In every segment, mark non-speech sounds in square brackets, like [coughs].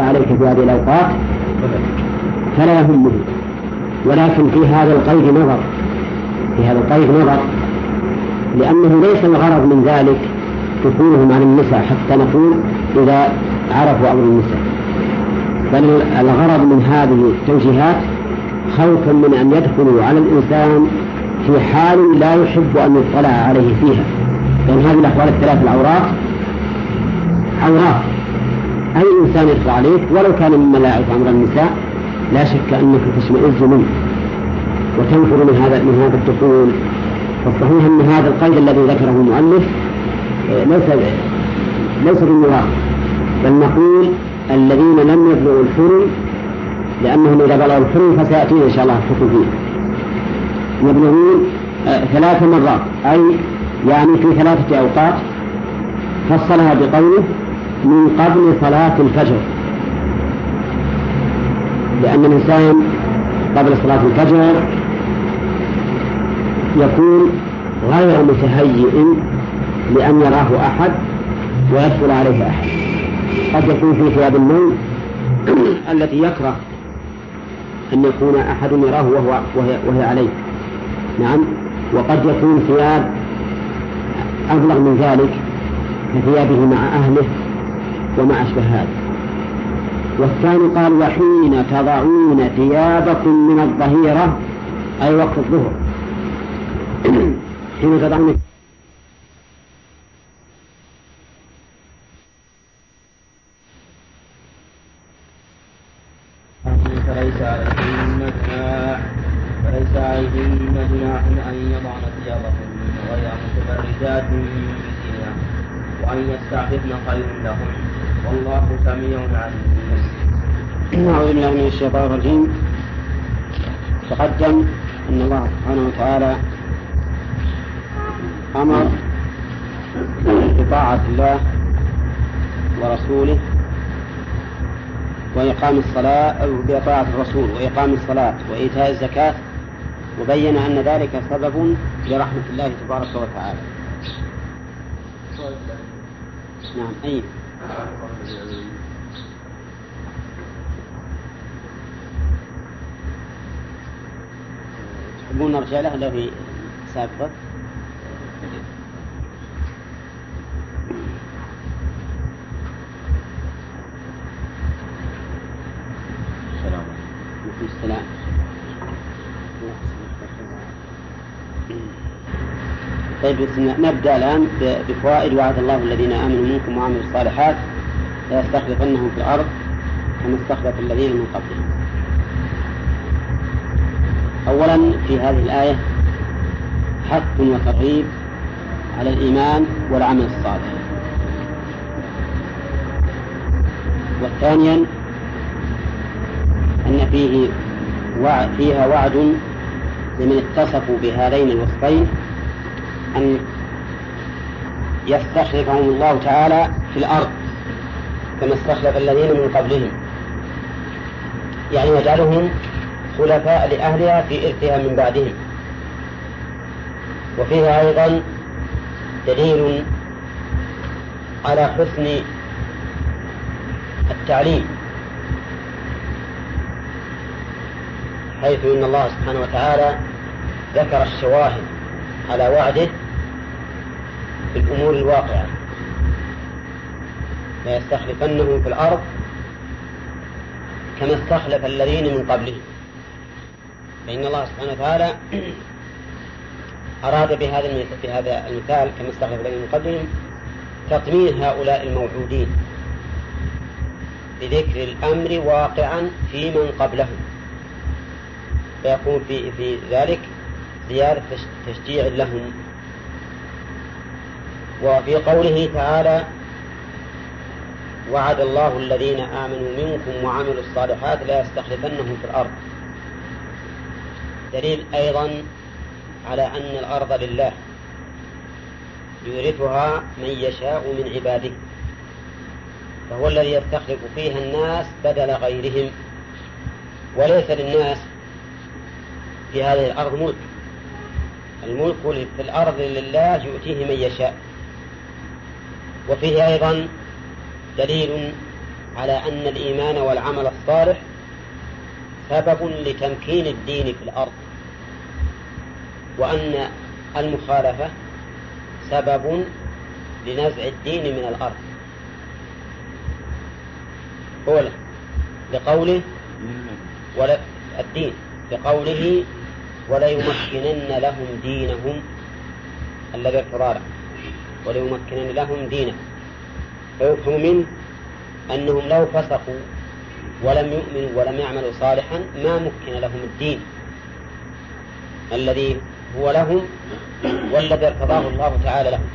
عليك في هذه الأوقات فلا يهمه ولكن في هذا القيد نظر. في هذا القيد نظر. لأنه ليس الغرض من ذلك دخولهم على النساء حتى نقول إذا عرفوا أمر النساء. بل الغرض من هذه التوجيهات خوفا من أن يدخلوا على الإنسان في حال لا يحب أن يطلع عليه فيها. لأن هذه الأحوال الثلاث العورات عورات أي إنسان يطلع عليك ولو كان لا يعرف أمر النساء لا شك أنك تشمئز منه وتنفر من هذا من هذا الدخول. فالصحيح أن هذا القيد الذي ذكره المؤلف آه، ليس ليس بالمراد بل نقول الذين لم يبلغوا الحلم لأنهم إذا بلغوا الحلم فسيأتينا إن شاء الله الحكم فيه. يبلغون آه، ثلاث مرات أي يعني في ثلاثة أوقات فصلها بقوله من قبل صلاة الفجر. لأن الإنسان قبل صلاة الفجر يكون غير متهيئ لأن يراه أحد ويدخل عليه أحد. قد يكون في ثياب النوم [clears throat] التي يكره أن يكون أحد يراه وهو وهي, وهي عليه. نعم. وقد يكون ثياب أبلغ من ذلك كثيابه مع أهله وما أشبه هذا والثاني قال وحين تضعون ثيابكم من الظهيرة أي وقت الظهر. [clears throat] حين تضعون أعوذ بالله من الشيطان الرجيم. تقدم أن الله سبحانه وتعالى أمر بطاعة الله ورسوله وإقام الصلاة بطاعة الرسول وإقام الصلاة وإيتاء الزكاة وبين أن ذلك سبب لرحمة الله تبارك وتعالى. نعم أي. تحبون نرجع له ولا في سابقة؟ السلام عليكم السلام. طيب نبدأ الآن بفوائد وعد الله الذين آمنوا منكم وعملوا الصالحات. ليستخلفنهم في الأرض كما استخلف الذين من قبلهم. أولا في هذه الآية حث وترغيب على الإيمان والعمل الصالح. وثانيا أن فيه وعد فيها وعد لمن اتصفوا بهذين الوصفين أن يستخلفهم الله تعالى في الأرض كما استخلف الذين من قبلهم. يعني يجعلهم خلفاء لأهلها في إرثها من بعدهم. وفيها أيضا دليل على حسن التعليم حيث إن الله سبحانه وتعالى ذكر الشواهد على وعده في الأمور الواقعة. ليستخلفنهم في الأرض كما استخلف الذين من قبلهم فإن الله سبحانه وتعالى أراد بهذا بهذا المثال كما استخلف الذين من قبلهم تطمين هؤلاء الموعودين بذكر الأمر واقعا في من قبلهم. فيكون في في ذلك زيادة تشجيع لهم. وفي قوله تعالى وعد الله الذين آمنوا منكم وعملوا الصالحات لا يستخلفنهم في الأرض. دليل أيضا على أن الأرض لله يورثها من يشاء من عباده فهو الذي يستخلف فيها الناس بدل غيرهم وليس للناس في هذه الأرض ملك. الملك في الأرض لله يؤتيه من يشاء. وفيه أيضا دليل على أن الإيمان والعمل الصالح سبب لتمكين الدين في الأرض وأن المخالفة سبب لنزع الدين من الأرض. أولا لقوله ولا الدين. لقوله وليمكنن لهم دينهم الذي ارتضى وليمكنن لهم دينهم فيفهم منه أنهم لو فسقوا ولم يؤمنوا ولم يعملوا صالحا ما مكن لهم الدين الذي هو لهم والذي ارتضاه الله تعالى لهم.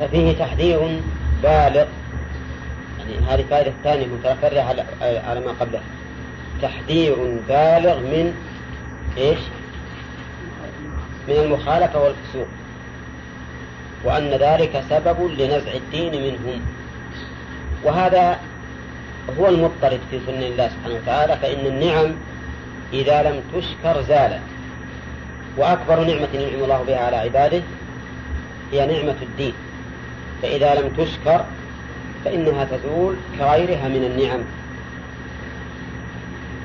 ففيه تحذير بالغ. يعني هذه فائدة ثانية متفرعة على ما قبلها. تحذير بالغ من إيش؟ من المخالفة والفسوق. وأن ذلك سبب لنزع الدين منهم. وهذا هو المضطرد في سنن الله سبحانه وتعالى فإن النعم إذا لم تشكر زالت. وأكبر نعمة ينعم الله بها على عباده هي نعمة الدين. فإذا لم تشكر فإنها تزول كغيرها من النعم.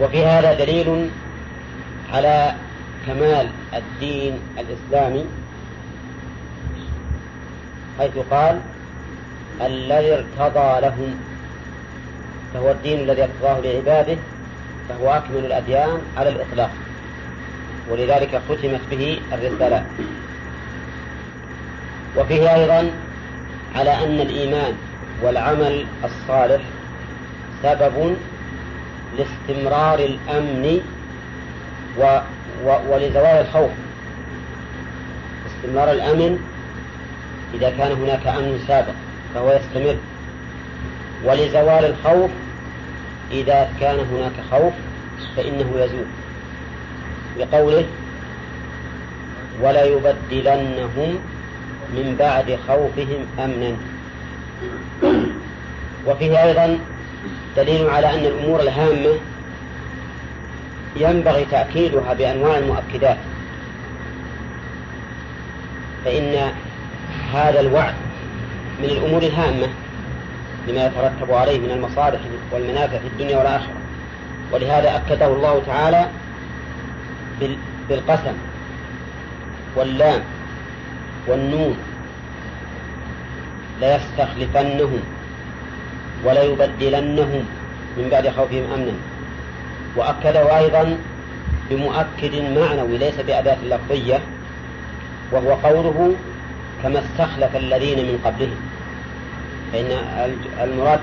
وفي هذا دليل على كمال الدين الإسلامي حيث قال الذي ارتضى لهم فهو الدين الذي ارتضاه لعباده فهو أكمل الأديان على الإطلاق. ولذلك ختمت به الرسالات وفيه أيضا على أن الإيمان والعمل الصالح سبب لاستمرار الأمن و و ولزوال الخوف. استمرار الأمن إذا كان هناك أمن سابق فهو يستمر. ولزوال الخوف إذا كان هناك خوف فإنه يزول. بقوله ولا يبدلنهم من بعد خوفهم أمنا. وفيه أيضا دليل على أن الأمور الهامة ينبغي تأكيدها بأنواع المؤكدات. فإن هذا الوعد من الأمور الهامة. لما يترتب عليه من المصالح والمنافع في الدنيا والآخرة. ولهذا أكده الله تعالى بالقسم واللام والنون. ليستخلفنهم وليبدلنهم من بعد خوفهم أمنا. وأكده أيضا بمؤكد معنوي ليس بأداة لفظية وهو قوله كما استخلف الذين من قبلهم فإن المراد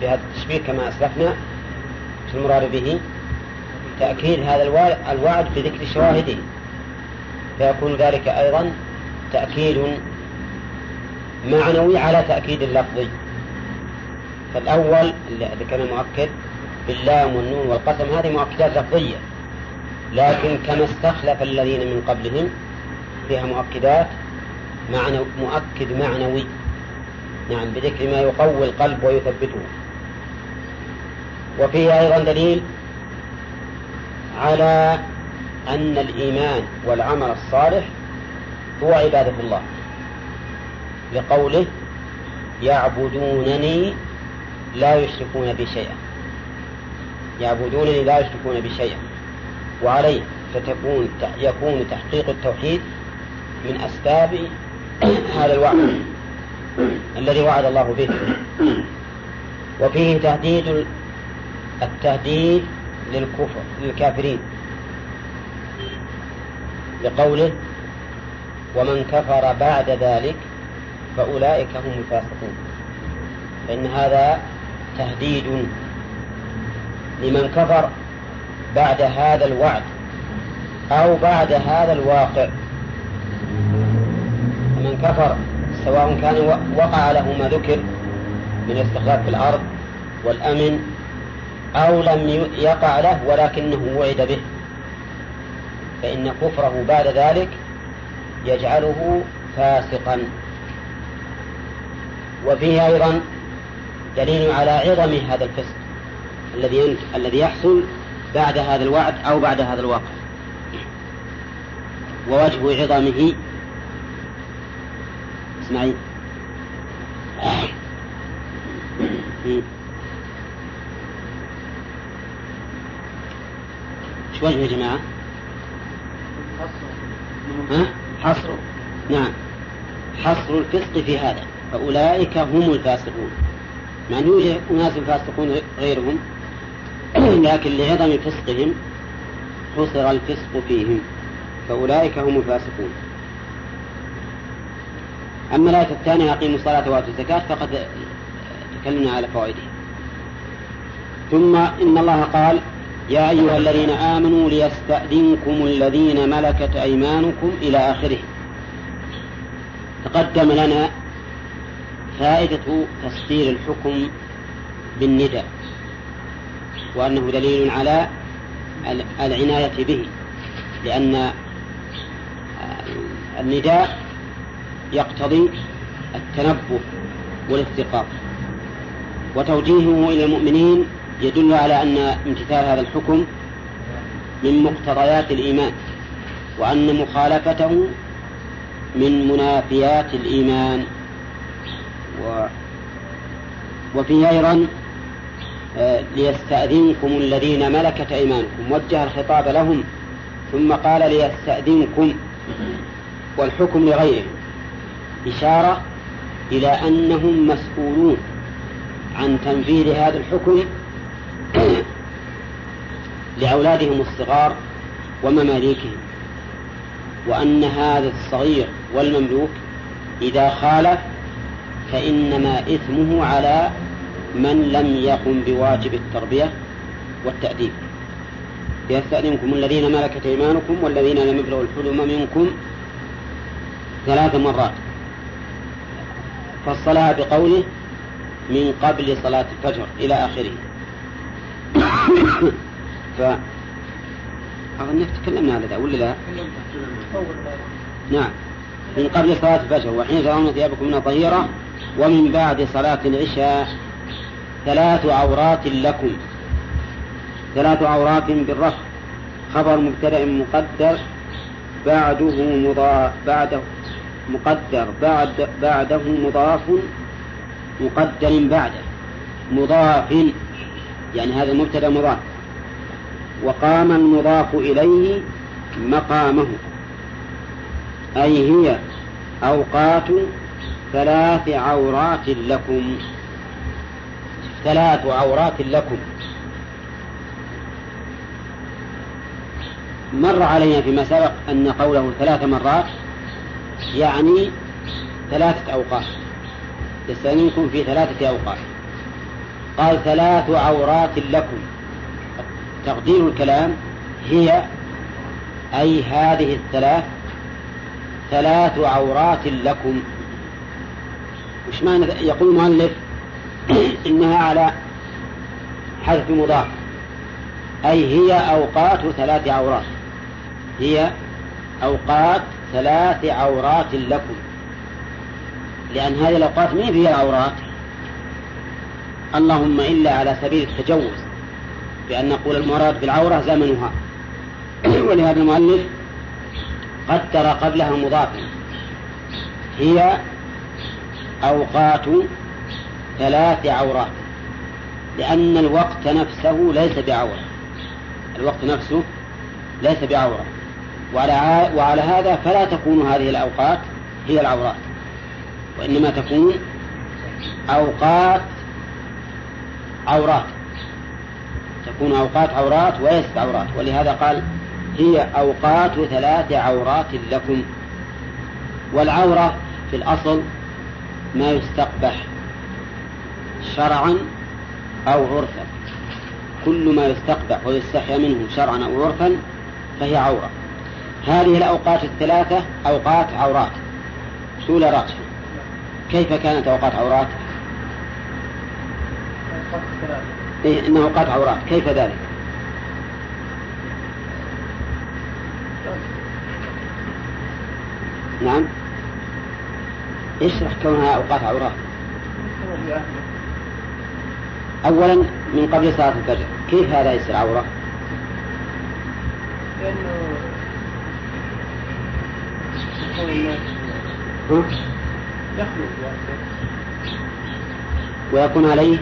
بهذا التشبيه كما أسلفنا المراد به تأكيد هذا الوعد بذكر شواهده. فيكون ذلك أيضا تأكيد معنوي على تأكيد لفظي فالأول اللي كان مؤكد باللام والنون والقسم هذه مؤكدات لفظية. لكن كما استخلف الذين من قبلهم فيها مؤكدات معنى مؤكد معنوي. نعم بذكر ما يقوي القلب ويثبته. وفيه أيضا دليل على أن الإيمان والعمل الصالح هو عبادة الله. لقوله يعبدونني لا يشركون بي شيئا. يعبدونني لا يشركون بي شيئا. وعليه فتكون يكون تحقيق التوحيد من أسباب هذا الوعد. الذي وعد الله به. وفيه تهديد التهديد للكفر للكافرين. لقوله ومن كفر بعد ذلك فأولئك هم الفاسقون. فإن هذا تهديد لمن كفر بعد هذا الوعد أو بعد هذا الواقع. من كفر سواء كان وقع له ما ذكر من الاستخلاف في الأرض والأمن أو لم يقع له ولكنه وعد به فإن كفره بعد ذلك يجعله فاسقا. وفيه أيضا دليل على عظم هذا الفسق الذي الذي يحصل بعد هذا الوعد أو بعد هذا الواقع. ووجه عظمه اسمعي إيش وجه يا جماعة؟ ها؟ حصر. نعم. حصر الفسق في هذا. فأولئك هم الفاسقون. مع أن يوجد أناس فاسقون غيرهم لكن لعظم فسقهم حصر الفسق فيهم. فأولئك هم الفاسقون. أما الآية الثانية أقيموا الصلاة وآتوا الزكاة فقد تكلمنا على فوائده. ثم إن الله قال يا أيها الذين آمنوا ليستأذنكم الذين ملكت أيمانكم إلى آخره. تقدم لنا فائدة تصدير الحكم بالنداء وأنه دليل على العناية به لأن النداء يقتضي التنبه والاستيقاظ وتوجيهه إلى المؤمنين يدل على أن امتثال هذا الحكم من مقتضيات الإيمان وأن مخالفته من منافيات الإيمان. و وفيه أيضا آه، ليستأذنكم الذين ملكت أيمانكم وجه الخطاب لهم ثم قال ليستأذنكم والحكم لغيرهم. إشارة إلى أنهم مسؤولون عن تنفيذ هذا الحكم [clears throat] لأولادهم الصغار ومماليكهم وأن هذا الصغير والمملوك إذا خالف فإنما إثمه على من لم يقم بواجب التربية والتأديب. يستأذنكم الذين ملكت أيمانكم والذين لم يبلغوا الحلم منكم ثلاث مرات. فصلها بقوله من قبل صلاة الفجر إلى آخره. [coughs] ف أظن تكلمنا على ذا ولا لا؟ نعم. من قبل صلاة الفجر وحين ترون ثيابكم من طهيرة ومن بعد صلاة العشاء ثلاث عورات لكم. ثلاث عورات بالرفع خبر مبتدأ مقدر بعده مضاف بعده مقدر بعد بعده مضاف مقدر بعده. مضاف يعني هذا المبتدا مضاف. وقام المضاف إليه مقامه. أي هي أوقات ثلاث عورات لكم. ثلاث عورات لكم. مر علينا فيما سبق أن قوله ثلاث مرات يعني ثلاثة أوقات. يستأذنكم في ثلاثة أوقات. قال ثلاث عورات لكم. تقدير الكلام هي أي هذه الثلاث ثلاث عورات لكم. وش معنى يقول المؤلف [clears throat] إنها على حذف مضاف. أي هي أوقات ثلاث عورات. هي أوقات ثلاث عورات لكم. لأن هذه الأوقات ما هي العورات اللهم إلا على سبيل التجوز. بأن نقول المراد بالعورة زمنها. [clears throat] ولهذا المؤلف قدر قبلها مضافا هي أوقات ثلاث عورات. لأن الوقت نفسه ليس بعورة. الوقت نفسه ليس بعورة. وعلى, وعلى هذا فلا تكون هذه الأوقات هي العورات وإنما تكون أوقات عورات. تكون أوقات عورات وليست عورات ولهذا قال هي أوقات ثلاث عورات لكم. والعورة في الأصل ما يستقبح شرعا أو عرفا. كل ما يستقبح ويستحيا منه شرعا أو عرفا فهي عورة. هذه الأوقات الثلاثة أوقات عورات سولة راجحة كيف كانت أوقات عورات؟ إيه إنها أوقات عورات كيف ذلك؟ نعم اشرح كونها أوقات عورات أولا من قبل صلاة الفجر كيف هذا يصير عورة؟ لأنه ويكون عليه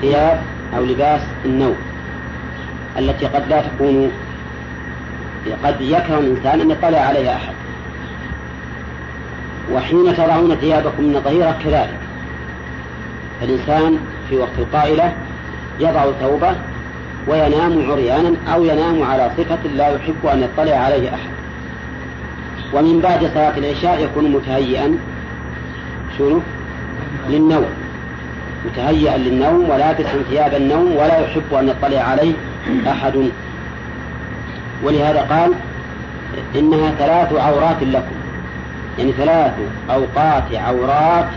ثياب أو لباس النوم التي قد لا تكون قد يكره الإنسان أن يطلع عليها أحد. وحين تضعون ثيابكم من الظهيرة كذلك. الإنسان في وقت القائلة يضع ثوبه وينام عريانا أو ينام على صفة لا يحب أن يطلع عليه أحد. ومن بعد صلاة العشاء يكون متهيئا شنو؟ للنوم. متهيئا للنوم ولابسا ثياب النوم ولا يحب أن يطلع عليه أحد. ولهذا قال إنها ثلاث عورات لكم. يعني ثلاث أوقات عورات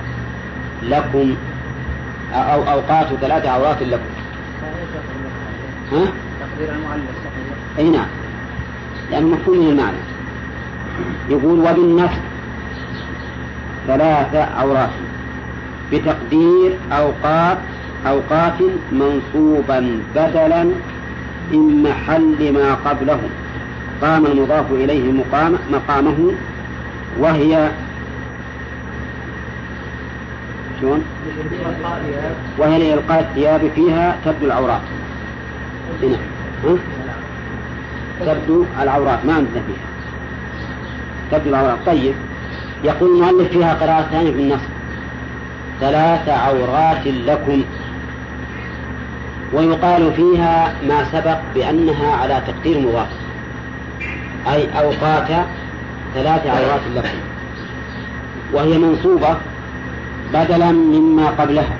لكم. أو أوقات ثلاث عورات لكم. ها؟ تقدير المعلم أي نعم. لأنه مفهوم من المعنى يقول وبالنصب ثلاث عورات بتقدير أوقات أوقات منصوبا بدلا من محل ما قبله قام المضاف إليه مقام مقامه وهي شلون؟ وهي لإلقاء الثياب فيها تبدو العورات هنا ها؟ تبدو العورات ما عندنا فيها تبدو العورات طيب. يقول المؤلف فيها قراءة ثانية في النص. ثلاث عورات لكم. ويقال فيها ما سبق بأنها على تقدير مضاف. أي أوقات ثلاث عورات لكم. وهي منصوبة بدلا مما قبلها.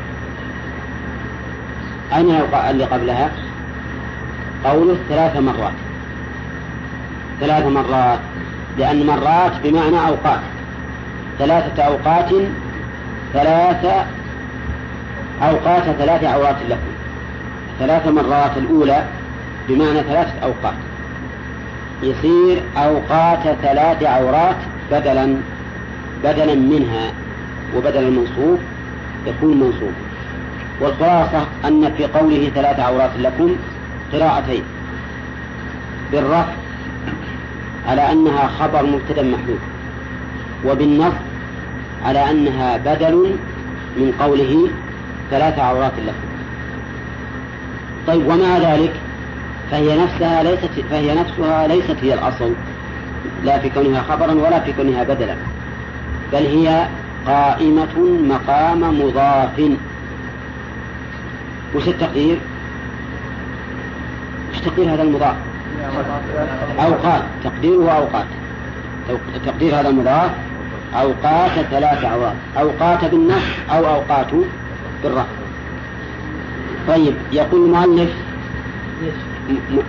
أين اللي قبلها؟ قوله ثلاث مرات. ثلاث مرات. لأن مرات بمعنى أوقات. ثلاثة أوقات ثلاث أوقات ثلاث عورات لكم. ثلاث مرات الأولى بمعنى ثلاثة أوقات. يصير أوقات ثلاث عورات بدلا بدلا منها وبدل المنصوب يكون منصوب. والخلاصة أن في قوله ثلاث عورات لكم قراءتين. بالرفع على أنها خبر مبتدأ محذوف وبالنصب على أنها بدل من قوله ثلاث عورات لكم طيب ومع ذلك فهي نفسها ليست فهي نفسها ليست هي الأصل لا في كونها خبرا ولا في كونها بدلا بل هي قائمة مقام مضاف وش التقدير؟ وش تقدير هذا المضاف؟ أوقات تقديره أوقات. تقدير هذا المضاف أوقات ثلاث أوقات أوقات بالنص أو أوقات بالرفع. طيب يقول المؤلف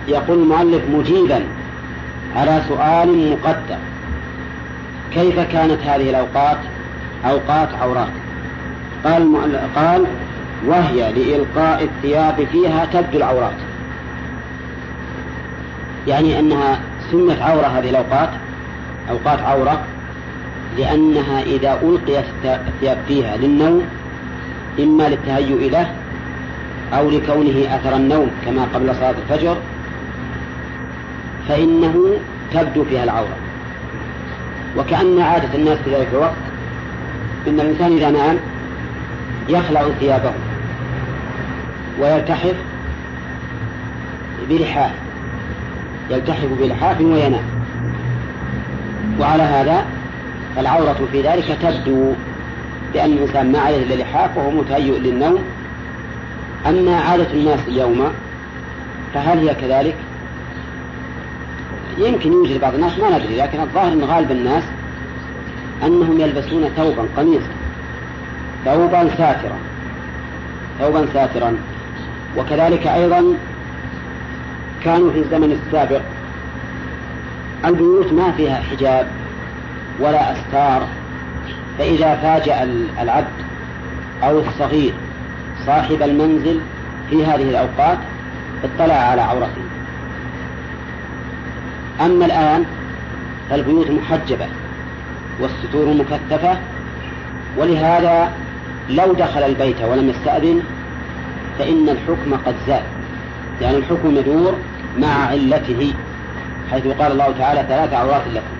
يقول المؤلف مجيبا على سؤال مقدر كيف كانت هذه الأوقات؟ أوقات عورات. قال قال وهي لإلقاء الثياب فيها تبدو العورات. يعني أنها سمت عورة هذه الأوقات أوقات عورة لأنها إذا ألقيت الثياب فيها للنوم إما للتهيؤ له أو لكونه أثر النوم كما قبل صلاة الفجر فإنه تبدو فيها العورة. وكأن عادة الناس في ذلك الوقت إن الإنسان إذا نام يخلع ثيابه ويلتحف بلحاف يلتحف بلحاف وينام. وعلى هذا فالعورة في ذلك تبدو لأن الإنسان ما عليه إلا لحاف وهو متهيئ للنوم. أما عادة الناس اليوم فهل هي كذلك؟ يمكن يوجد بعض الناس ما ندري لكن الظاهر أن غالب الناس أنهم يلبسون ثوبا قميصا ثوبا ساترا ثوبا ساترا. وكذلك أيضا كانوا في الزمن السابق. البيوت ما فيها حجاب ولا أستار فإذا فاجأ العبد أو الصغير صاحب المنزل في هذه الأوقات اطلع على عورته. أما الآن فالبيوت محجبة والستور مكثفة ولهذا لو دخل البيت ولم يستأذن فإن الحكم قد زال يعني الحكم يدور مع علته حيث قال الله تعالى ثلاث عورات لكم.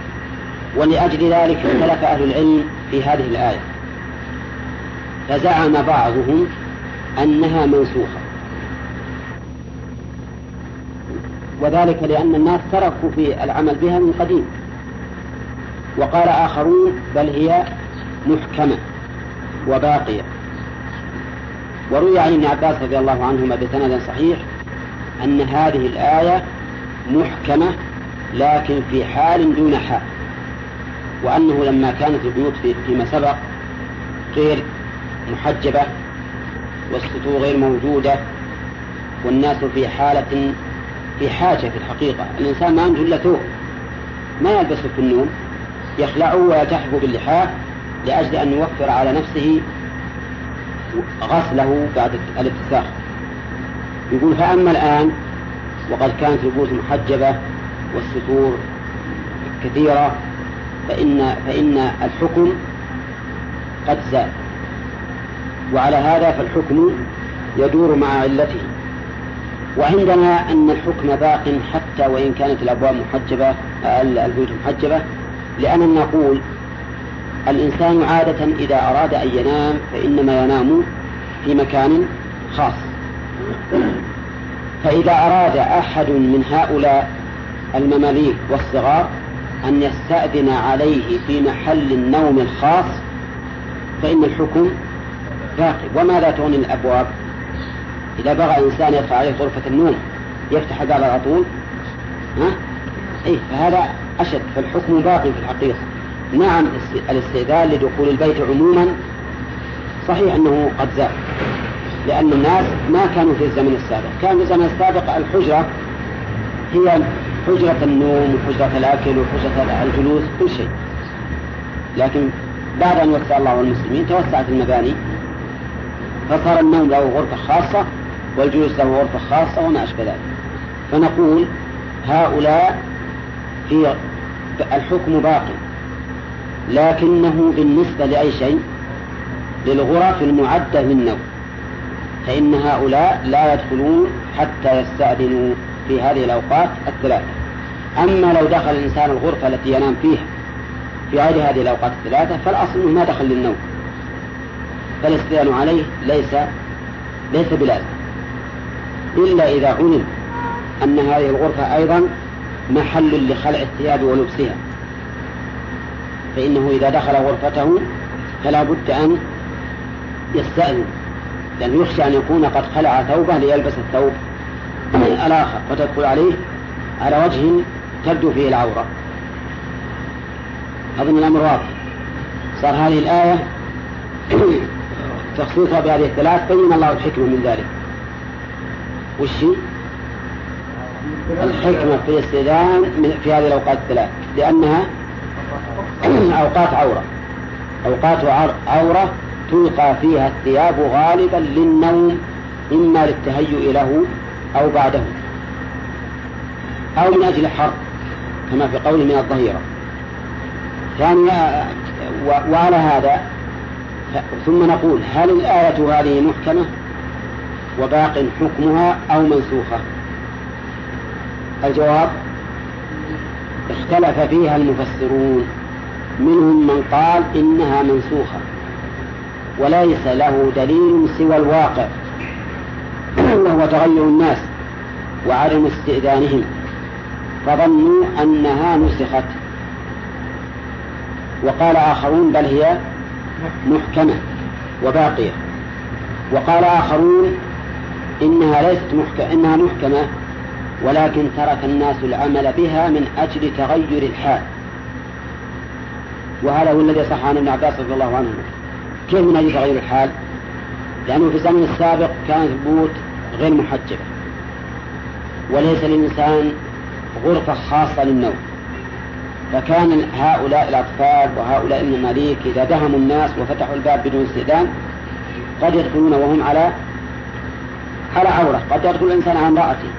ولأجل ذلك اختلف أهل العلم في هذه الآية. فزعم بعضهم أنها منسوخة. وذلك لأن الناس تركوا في العمل بها من قديم. وقال آخرون بل هي محكمة وباقية. وروي عن ابن عباس رضي الله عنهما بسند صحيح أن هذه الآية محكمة لكن في حال دون حال وأنه لما كانت البيوت في فيما سبق غير محجبة والسطور غير موجودة والناس في حالة في حاجة في الحقيقة. الإنسان ما عنده إلا ثوب ما يلبسه في النوم يخلعه ويلتحف باللحاف لأجل أن يوفر على نفسه غسله بعد الاتساخ. يقول فأما الآن وقد كانت البيوت محجبة والستور كثيرة فإن فإن الحكم قد زاد. وعلى هذا فالحكم يدور مع علته. وعندنا أن الحكم باق حتى وإن كانت الأبواب محجبة البيوت محجبة لأننا نقول الإنسان عادة إذا أراد أن ينام فإنما ينام في مكان خاص. فإذا أراد أحد من هؤلاء المماليك والصغار أن يستأذن عليه في محل النوم الخاص فإن الحكم باقي. وماذا تغني الأبواب. إذا بغى إنسان يدخل عليه غرفة النوم يفتح الباب على طول. ها؟ إيه فهذا أشد. فالحكم باقي في الحقيقة. نعم الاستئذان لدخول البيت عموما صحيح أنه قد زاد. لأن الناس ما كانوا في الزمن السابق. كان في الزمن السابق الحجرة هي حجرة النوم وحجرة الأكل وحجرة الجلوس كل شيء. لكن بعد أن وسع الله المسلمين توسعت المباني. فصار النوم له غرفة خاصة والجلوس له غرفة خاصة وما أشبه ذلك. فنقول هؤلاء في الحكم باقي. لكنه بالنسبة لأي شيء؟ للغرف المعدة للنوم. فإن هؤلاء لا يدخلون حتى يستأذنوا في هذه الأوقات الثلاثة أما لو دخل الإنسان الغرفة التي ينام فيها في غير هذه الأوقات الثلاثة فالأصل ما دخل للنوم. فالاستئذان عليه ليس ليس بلازم. إلا إذا علم أن هذه الغرفة أيضا محل لخلع الثياب ولبسها. فإنه إذا دخل غرفته فلا بد أن يستأذن. لأنه يخشى أن يكون قد خلع ثوبه ليلبس الثوب. الآخر فتدخل عليه على وجه تبدو فيه العورة. أظن الأمر واضح. صار هذه الآية [coughs] تخصيصها بهذه الثلاث بين الله الحكمة من ذلك. وش الحكمة في الاستئذان في هذه الأوقات الثلاث لأنها [coughs] أوقات عورة. أوقات عورة تلقى فيها الثياب غالبا للنوم إما للتهيؤ له أو بعده أو من أجل الحرب كما في قوله من الظهيرة. ثانيا وعلى هذا ثم نقول هل الآية هذه محكمة؟ وباق حكمها أو منسوخة؟ الجواب اختلف فيها المفسرون منهم من قال إنها منسوخة. وليس له دليل سوى الواقع [clears throat] وهو تغير الناس وعدم استئذانهم فظنوا أنها نسخت. وقال آخرون بل هي محكمة وباقية. وقال آخرون إنها ليست محكمة إنها محكمة ولكن ترك الناس العمل بها من أجل تغير الحال. وهذا هو الذي صح عن ابن عباس رضي الله عنه. كيف من أجل تغير الحال؟ لأنه في الزمن السابق كانت البيوت غير محجبة. وليس للإنسان غرفة خاصة للنوم. فكان هؤلاء الأطفال وهؤلاء المماليك إذا دهموا الناس وفتحوا الباب بدون استئذان قد يدخلون وهم على على عورة. قد يدخل الإنسان على امرأته.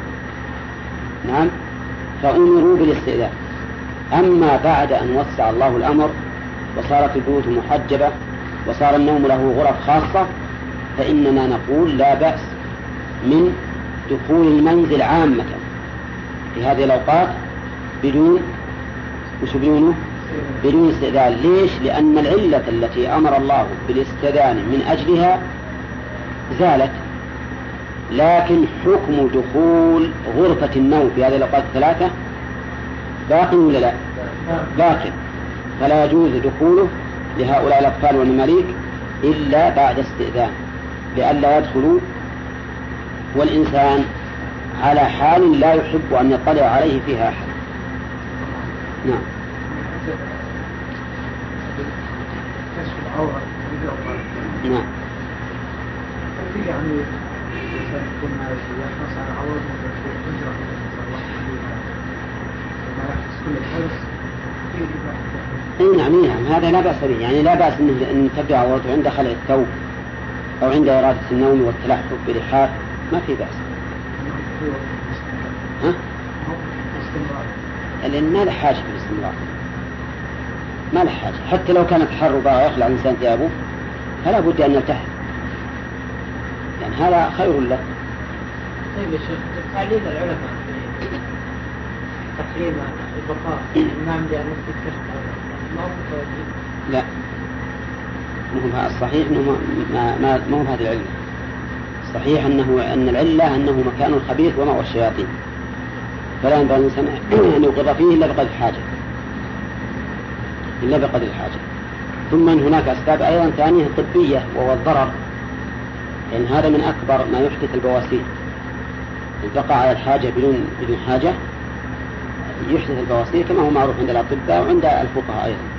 نعم. فأمروا بالاستئذان. أما بعد أن وسع الله الأمر وصارت البيوت محجبة وصار النوم له غرف خاصة فإننا نقول لا بأس من دخول المنزل عامة في هذه الأوقات بدون وش بدونه؟ بدون استئذان ليش؟ لأن العلة التي أمر الله بالاستئذان من أجلها زالت لكن حكم دخول غرفة النوم في هذه الأوقات الثلاثة باق ولا لا؟ باق فلا يجوز دخوله لهؤلاء الأطفال والمماليك إلا بعد استئذان لئلا يدخلوا والإنسان على حال لا يحب أن يطلع عليه فيها أحد. نعم. نعم. يعني تكون مثلا عوض اي نعم نعم هذا لا بأس به. يعني لا بأس إن تبدأ عورته عند خلع الثوب أو عند إرادة النوم والتلحف بلحاف ما في بأس. ها؟ لأن ما له حاجة في الاستمرار. ما له حاجة. حتى لو كانت حر وبغى يخلع الإنسان ثيابه فلا بد أن يلتحف يعني هذا خير له. طيب يا شيخ تعليم العلماء تحريم البقاء. الكشف ما هو لا مو الصحيح إنه ما ما هو هذه العله. الصحيح انه أن العله أنه مكان خبيث ومأوى الشياطين. فلا ينبغي الانسان [clears throat] أن يوقظ فيه إلا بقدر الحاجة. إلا بقدر الحاجة. ثم إن هناك أسباب أيضا ثانية طبية وهو الضرر. لأن هذا من أكبر ما يحدث البواسير. إن تقع على الحاجة بدون بدون حاجة يحدث البواسير كما هو معروف عند الأطباء وعند الفقهاء أيضا.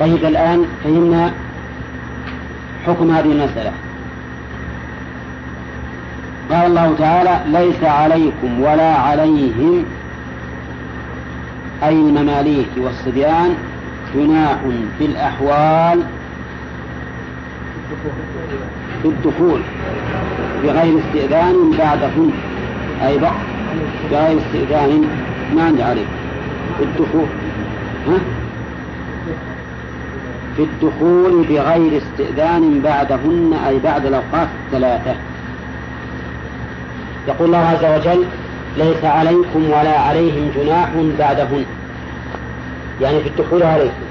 طيب الآن فهمنا حكم هذه المسألة. قال الله تعالى: ليس عليكم ولا عليهم أي المماليك والصبيان جناح في الأحوال في الدخول بغير استئذان بعدهن أي بغير استئذان ما عندي عليه الدخول ها؟ في الدخول بغير استئذان بعدهن أي بعد الأوقات الثلاثة. يقول الله عز وجل ليس عليكم ولا عليهم جناح بعدهن. يعني في الدخول عليكم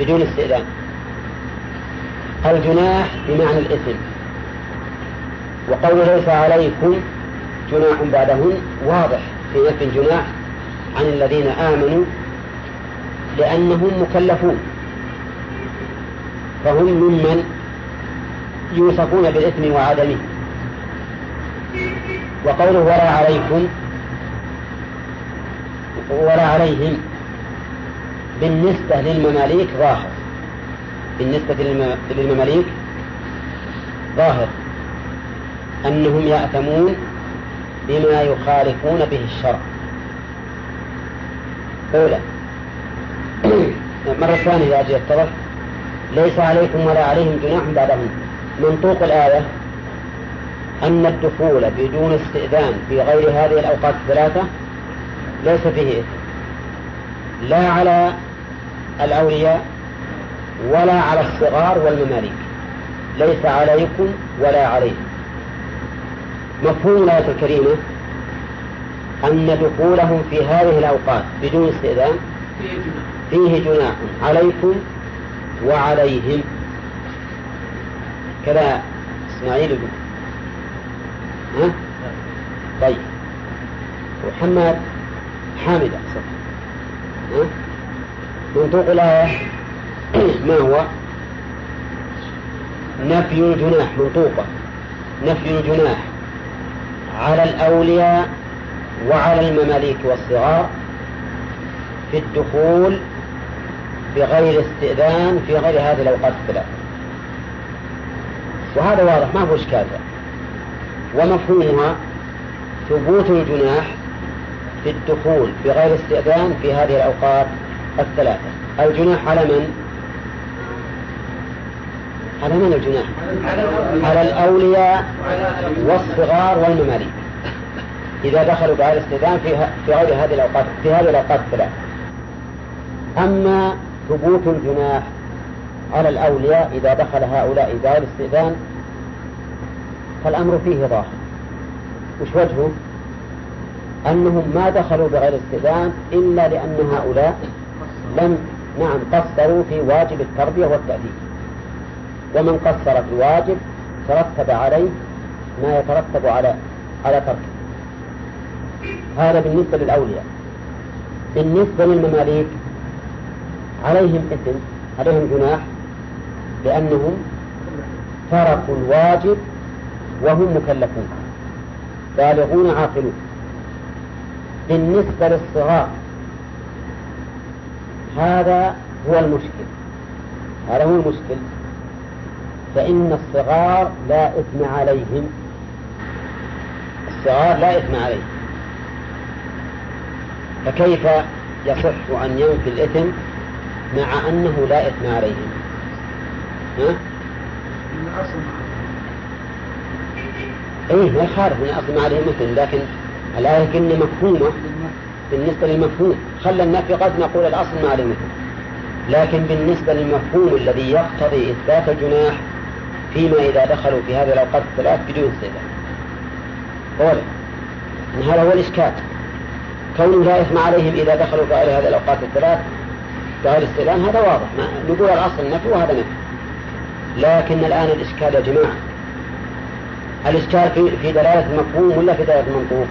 بدون استئذان. الجناح بمعنى الإثم. وقول ليس عليكم جناح بعدهن واضح في نفي الجناح عن الذين آمنوا لأنهم مكلفون. فهم ممن يوصفون بالإثم وعدمه. وقوله ولا عليكم ولا عليهم بالنسبة للمماليك ظاهر. بالنسبة للمماليك ظاهر أنهم يأثمون بما يخالفون به الشرع. أولى [clears throat] مرة ثانية لأجل يتضح ليس عليكم ولا عليهم جناح بعدهم. منطوق الآية أن الدخول بدون استئذان في غير هذه الأوقات الثلاثة ليس فيه إثم. لا على الأولياء ولا على الصغار والمماليك. ليس عليكم ولا عليهم. مفهوم الآية الكريمة أن دخولهم في هذه الأوقات بدون استئذان فيه جناح. عليكم وعليهم. كذا إسماعيل يقول. ها؟ طيب. وحماد حامد. ها؟ منطوق الآية [clears throat] ما هو؟ نفي الجناح منطوقة نفي الجناح على الأولياء وعلى المماليك والصغار في الدخول بغير استئذان في غير هذه الأوقات الثلاث. وهذا واضح ما هو إشكال. ومفهومها ثبوت الجناح في الدخول بغير استئذان في هذه الأوقات الثلاثة الجناح على من؟ على من الجناح؟ على الأولياء والصغار والمماليك. إذا دخلوا بهذا الاستئذان في غير هذه الأوقات في هذه الأوقات الثلاث. أما ثبوت الجناح على الأولياء إذا دخل هؤلاء بغير استئذان فالأمر فيه ظاهر وش وجهه؟ أنهم ما دخلوا بغير استئذان إلا لأن هؤلاء لم نعم قصروا في واجب التربية والتأديب. ومن قصر في واجب ترتب عليه ما يترتب على على تركه هذا بالنسبة للأولياء. بالنسبة للمماليك عليهم إثم عليهم جناح لأنهم تركوا الواجب وهم مكلفون. بالغون عاقلون. بالنسبة للصغار هذا هو المشكل. هذا هو المشكل. فإن الصغار لا إثم عليهم. الصغار لا إثم عليهم. فكيف يصح أن ينفي الإثم؟ مع أنه لا إثم عليهم ها؟ إيه ما يخالف من أصل ما عليه مثل لكن الآية كأن مفهومة بالنسبة للمفهوم. خلى النفي قد نقول الأصل ما عليه مثل. لكن بالنسبة للمفهوم الذي يقتضي إثبات الجناح فيما إذا دخلوا في هذه الأوقات الثلاث بدون استئذان أولا إن هذا هو الإشكال. كونه لا إثم عليهم إذا دخلوا في هذه الأوقات الثلاث بغير استئذان هذا واضح. ما نقول الأصل نفي وهذا نفي. لكن الآن الإشكال يا جماعة. الإشكال في, في دلالة المفهوم ولا في دلالة المنطوق؟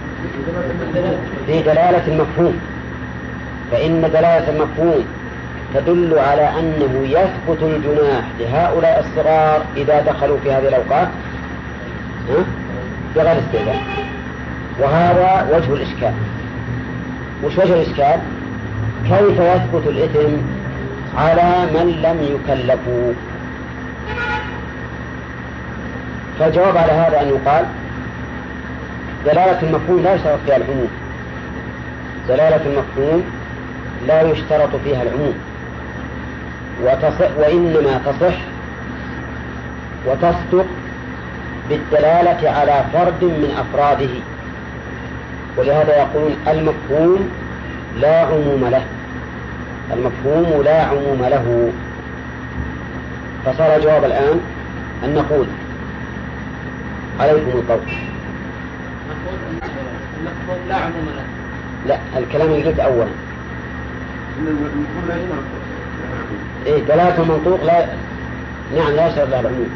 في دلالة المفهوم. فإن دلالة المفهوم تدل على أنه يثبت الجناح لهؤلاء الصغار إذا دخلوا في هذه الأوقات بغير استئذان. وهذا وجه الإشكال. وش وجه الإشكال؟ كيف يثبت الإثم على من لم يكلفوا فالجواب على هذا أن يقال دلالة المفهوم لا يشترط فيها العموم. دلالة المفهوم لا يشترط فيها العموم. وتصح وإنما تصح وتصدق بالدلالة على فرد من أفراده. ولهذا يقولون المفهوم لا عموم له. المفهوم لا عموم له. فصار الجواب الآن أن نقول عليكم القول. المفهوم لا عموم له. لا الكلام اللي قلت أولا. إيه دلالة المنطوق لا نعم لا يشترط لها العموم.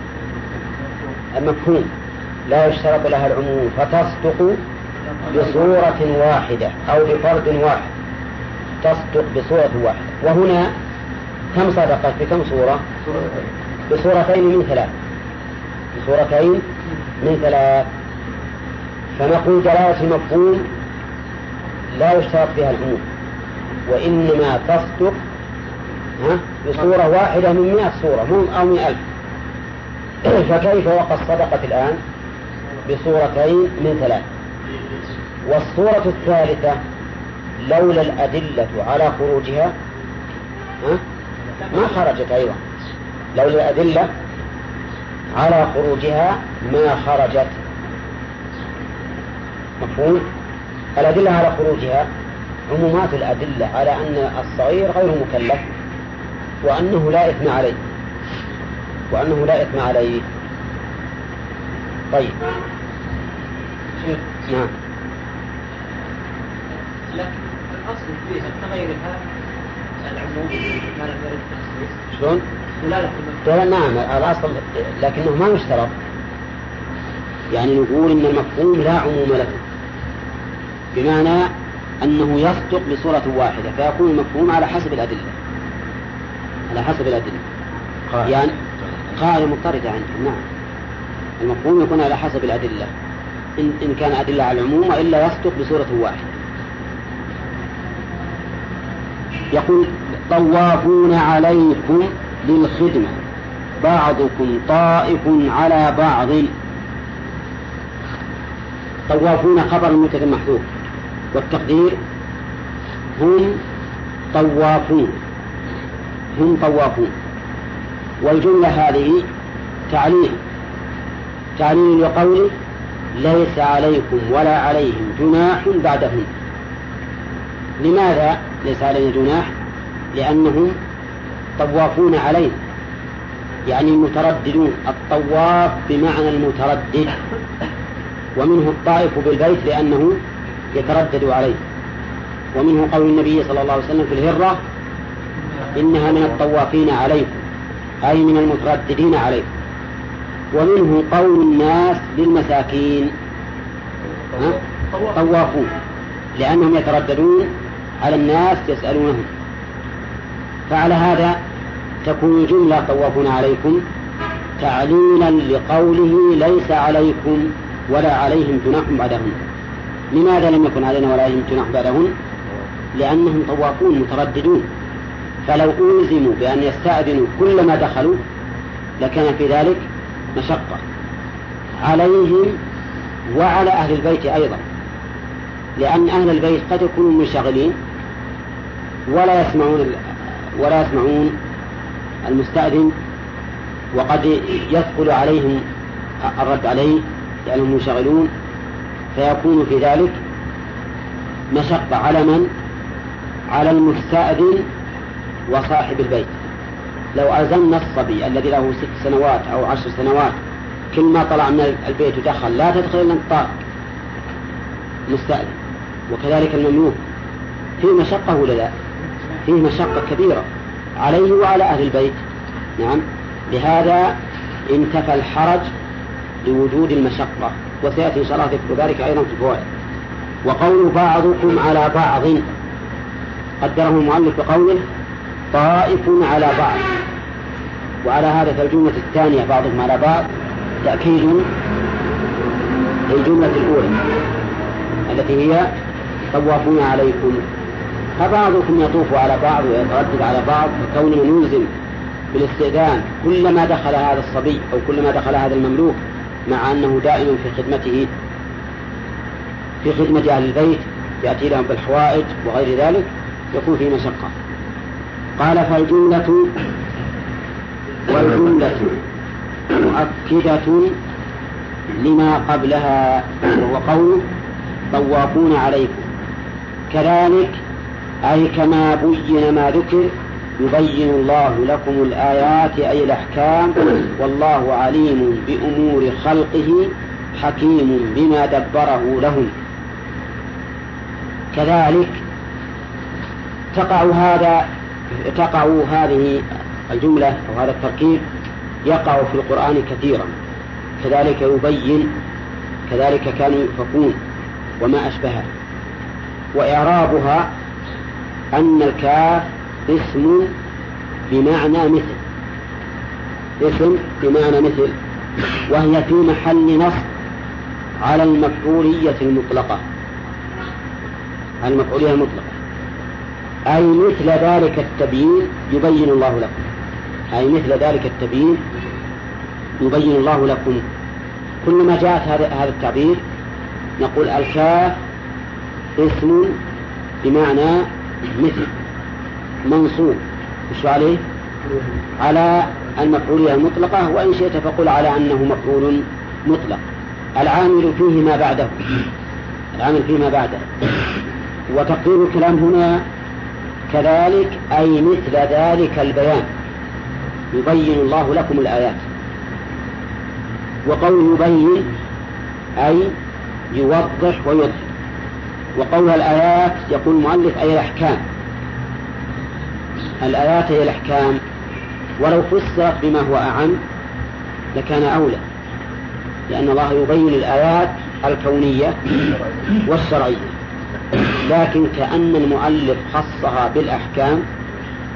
المفهوم لا يشترط لها العموم. فتصدق بصورة واحدة أو بفرد واحد. تصدق بصورة واحدة. وهنا كم صدقت بكم صورة؟ بصورتين من ثلاث. بصورتين من ثلاث. فنقول دلالة المفهوم لا يشترط فيها العموم. وإنما تصدق ها بصورة واحدة من مئة صورة أو من ألف. [clears throat] فكيف وقد صدقت الآن؟ بصورتين من ثلاث. والصورة الثالثة لولا الأدلة على خروجها ها؟ ما خرجت أيضا لولا الأدلة على خروجها ما خرجت. مفهوم؟ الأدلة على خروجها عمومات الأدلة على أن الصغير غير مكلف وأنه لا إثم عليه. وأنه لا إثم عليه. طيب. نعم. لكن الأصل فيها كغيرها العموم شلون؟ قال نعم الأصل لكنه ما يشترط يعني نقول إن المفهوم لا عموم له. بمعنى أنه يصدق بصورة واحدة فيكون المفهوم على حسب الأدلة. على حسب الأدلة. قائل. يعني قاعدة مضطردة عندهم نعم. المفهوم يكون على حسب الأدلة. إن, إن كان أدلة على العموم وإلا يصدق بصورة واحدة. يقول طوافون عليكم للخدمة بعضكم طائف على بعض. طوافون خبر مبتدا محذوف والتقدير هم طوافون. هم طوافون. والجملة هذه تعليل. تعليل لقوله ليس عليكم ولا عليهم جناح بعدهم. لماذا ليس علينا جناح؟ لأنهم طوافون عليه يعني مترددون الطواف بمعنى المتردد ومنه الطائف بالبيت لأنه يتردد عليه. ومنه قول النبي صلى الله عليه وسلم في الهرة إنها من الطوافين عليكم أي من المترددين عليكم. ومنه قول الناس للمساكين؟ طوافون لأنهم يترددون على الناس يسألونهم. فعلى هذا تكون جملة طوافون عليكم. تعليلا لقوله ليس عليكم ولا عليهم جناح بعدهم. لماذا لم يكن علينا ولا عليهم جناح بعدهم؟ لأنهم طوافون مترددون. فلو ألزموا بأن يستأذنوا كلما دخلوا لكان في ذلك مشقة. عليهم وعلى أهل البيت أيضا. لأن أهل البيت قد يكونوا منشغلين. ولا يسمعون ولا يسمعون المستأذن وقد يثقل عليهم الرد عليه لأنهم منشغلون فيكون في ذلك مشقة على من؟ على المستأذن وصاحب البيت لو ألزمنا الصبي الذي له ست سنوات أو عشر سنوات كل ما طلع من البيت ودخل لا تدخل إلا الطارق مستأذن وكذلك المملوك فيه مشقة ولا لا؟ فيه مشقة كبيرة عليه وعلى أهل البيت. نعم. لهذا انتفى الحرج لوجود المشقة وسيأتي إن شاء الله ذكر ذلك أيضا في الفوائد. وقول بعضكم على بعض. قدره المؤلف بقوله طائف على بعض. وعلى هذا فالجملة الثانية بعضهم على بعض. تأكيد للجملة الأولى التي هي طوافون عليكم. فبعضكم يطوف على بعض ويتردد على بعض كونه نلزم بالاستئذان كلما دخل هذا الصبي أو كلما دخل هذا المملوك مع أنه دائم في خدمته في خدمة أهل البيت يأتي لهم بالحوائج وغير ذلك يكون فيه مشقة. قال فالجملة والجملة مؤكدة لما قبلها وهو قوله طوافون عليكم. كذلك أي كما بين ما ذكر يبين الله لكم الآيات أي الأحكام والله عليم بأمور خلقه حكيم بما دبره لهم. كذلك تقع هذا تقع هذه الجملة أو هذا التركيب يقع في القرآن كثيرا. كذلك يبين كذلك كانوا يؤفكون وما أشبهه. وإعرابها أن الكاف اسم بمعنى مثل. اسم بمعنى مثل. وهي في محل نصب على المفعولية المطلقة. المفعولية المطلقة. أي مثل ذلك التبيين يبين الله لكم. أي مثل ذلك التبيين يبين الله لكم. كلما جاءت هذا التعبير نقول الكاف اسم بمعنى مثل منصوب وش عليه؟ على المفعولية المطلقة وإن شئت فقل على أنه مفعول مطلق. العامل فيه ما بعده. العامل فيه ما بعده. وتقدير الكلام هنا كذلك أي مثل ذلك البيان. يبين الله لكم الآيات. وقول يبين أي يوضح ويظهر وقول الآيات يقول المؤلف أي الأحكام. الآيات هي الأحكام. ولو فسرت بما هو أعم لكان أولى لأن الله يبين الآيات الكونية والشرعية. لكن كأن المؤلف خصها بالأحكام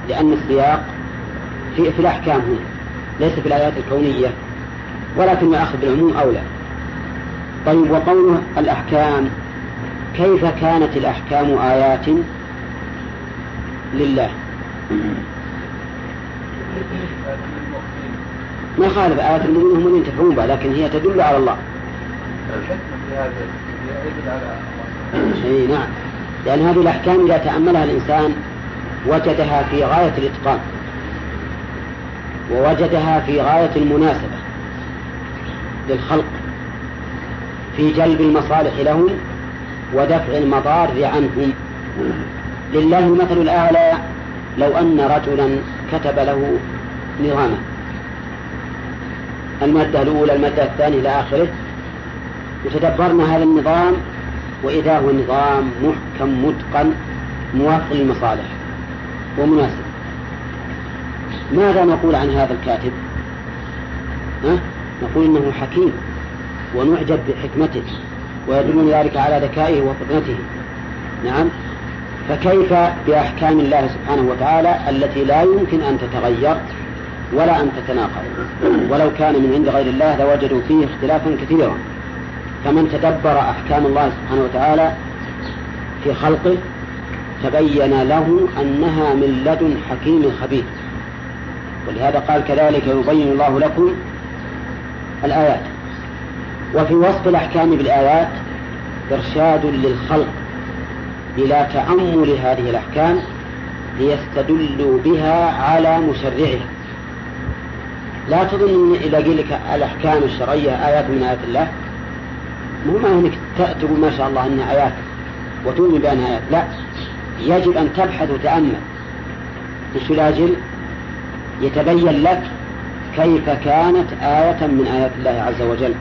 لأن السياق في, في الأحكام هنا ليس في الآيات الكونية ولكن الأخذ بالعموم أولى. طيب وقوله الأحكام كيف كانت الأحكام آيات لله؟ ما خالف آيات المؤمنين هم اللي ينتفعون بها لكن هي تدل على الله. الحكمة في هذا اي نعم. لأن هذه الأحكام إذا تأملها الإنسان وجدها في غاية الإتقان. ووجدها في غاية المناسبة للخلق في جلب المصالح لهم ودفع المضار عنهم. لله المثل الأعلى لو أن رجلا كتب له نظاما المادة الأولى المادة الثانية إلى آخره. وتدبرنا هذا النظام وإذا هو نظام محكم متقن موافق للمصالح ومناسب. ماذا نقول عن هذا الكاتب؟ ها؟ نقول إنه حكيم ونعجب بحكمته. ويدل ذلك على ذكائه وفطنته نعم. فكيف بأحكام الله سبحانه وتعالى التي لا يمكن أن تتغير ولا أن تتناقض؟ ولو كان من عند غير الله لوجدوا فيه اختلافا كثيرا. فمن تدبر أحكام الله سبحانه وتعالى في خلقه تبين له أنها من لدن حكيم خبير. ولهذا قال كذلك يبين الله لكم الآيات. وفي وصف الأحكام بالآيات إرشاد للخلق إلى تأمل هذه الأحكام ليستدلوا بها على مشرعها. لا تظن إذا قيل لك الأحكام الشرعية آيات من آيات الله؟ مو ما إنك تقول ما شاء الله انها آيات وتؤمن بانها آيات. لا يجب أن تبحث وتأمل. مش لأجل يتبين لك كيف كانت آية من آيات الله عز وجل.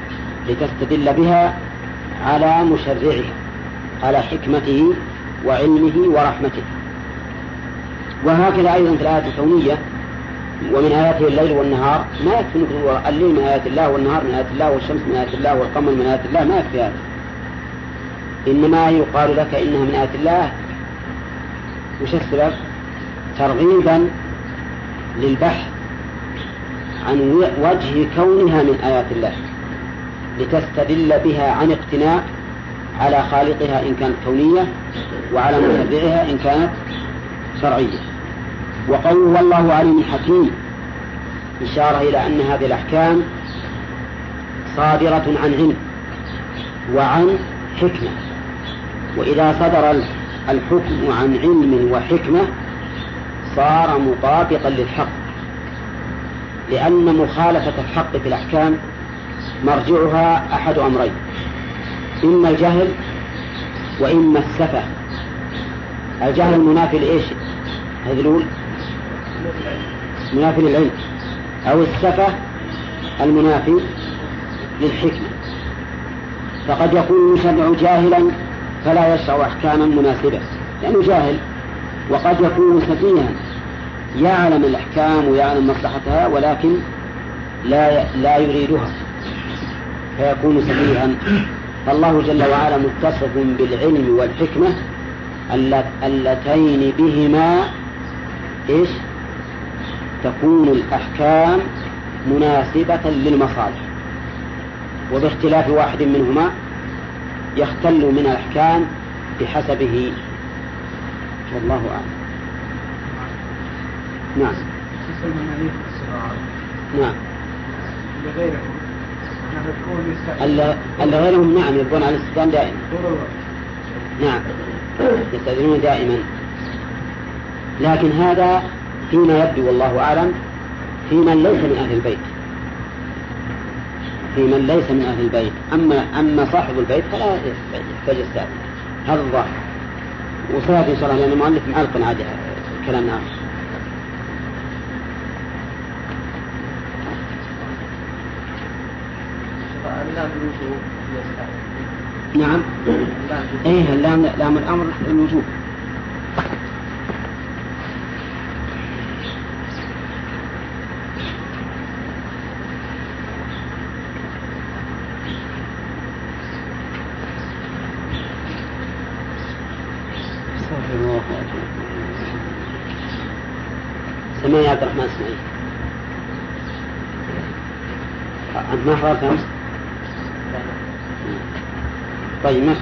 لتستدل بها على مشرعها على حكمته وعلمه ورحمته وهكذا أيضا في الآيات الكونية ومن آياته الليل والنهار ما يكفي الليل من آيات الله والنهار من آيات الله والشمس من آيات الله والقمر من آيات الله ما يكفي هذا إنما يقال لك إنها من آيات الله وش السبب؟ ترغيبا للبحث عن وجه كونها من آيات الله لتستدل بها عن اقتناء على خالقها إن كانت كونية وعلى مشرعها إن كانت شرعية. وقوله والله عليم حكيم إشارة إلى أن هذه الأحكام صادرة عن علم وعن حكمة. وإذا صدر الحكم عن علم وحكمة صار مطابقا للحق لأن مخالفة الحق في الأحكام مرجعها أحد أمرين إما الجهل وإما السفة. الجهل المنافي لإيش؟ هذا الأول منافي للعلم. أو السفة المنافي للحكمة. فقد يكون المشرع جاهلا فلا يشرع أحكاما مناسبة. لأنه جاهل. وقد يكون سفيها. يعلم الأحكام ويعلم مصلحتها ولكن لا لا يريدها. فيكون سفيها فالله جل وعلا متصف بالعلم والحكمة اللتين بهما إيش؟ تكون الأحكام مناسبة للمصالح. وباختلاف واحد منهما يختل من الأحكام بحسبه. والله أعلم. نعم. نعم. اللي غيرهم نعم يبقون على الاستئذان دائما. نعم يستأذنون دائما. لكن هذا فيما يبدو والله أعلم في من ليس من أهل البيت. في من ليس من أهل البيت. أما أما صاحب البيت فلا يحتاج هذا الظاهر. وسيأتي إن شاء الله لأن المؤلف معلق عاد كلام آخر. نعم. إيه اللام لام الأمر الوجوب. سمعني عبد الرحمن اسماعيل أنت ما حضرت؟ أمس؟ طيب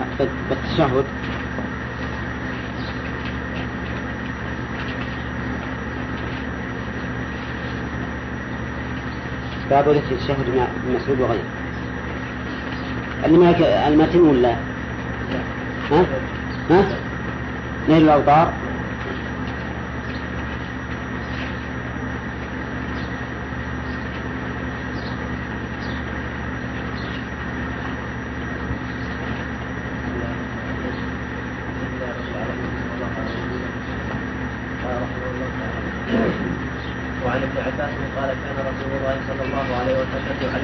حضرت بالتشهد. باب التشهد مع مسعود وغيره. المتن ولا؟ ها؟ ها؟ نيل الأوطار. Gracias.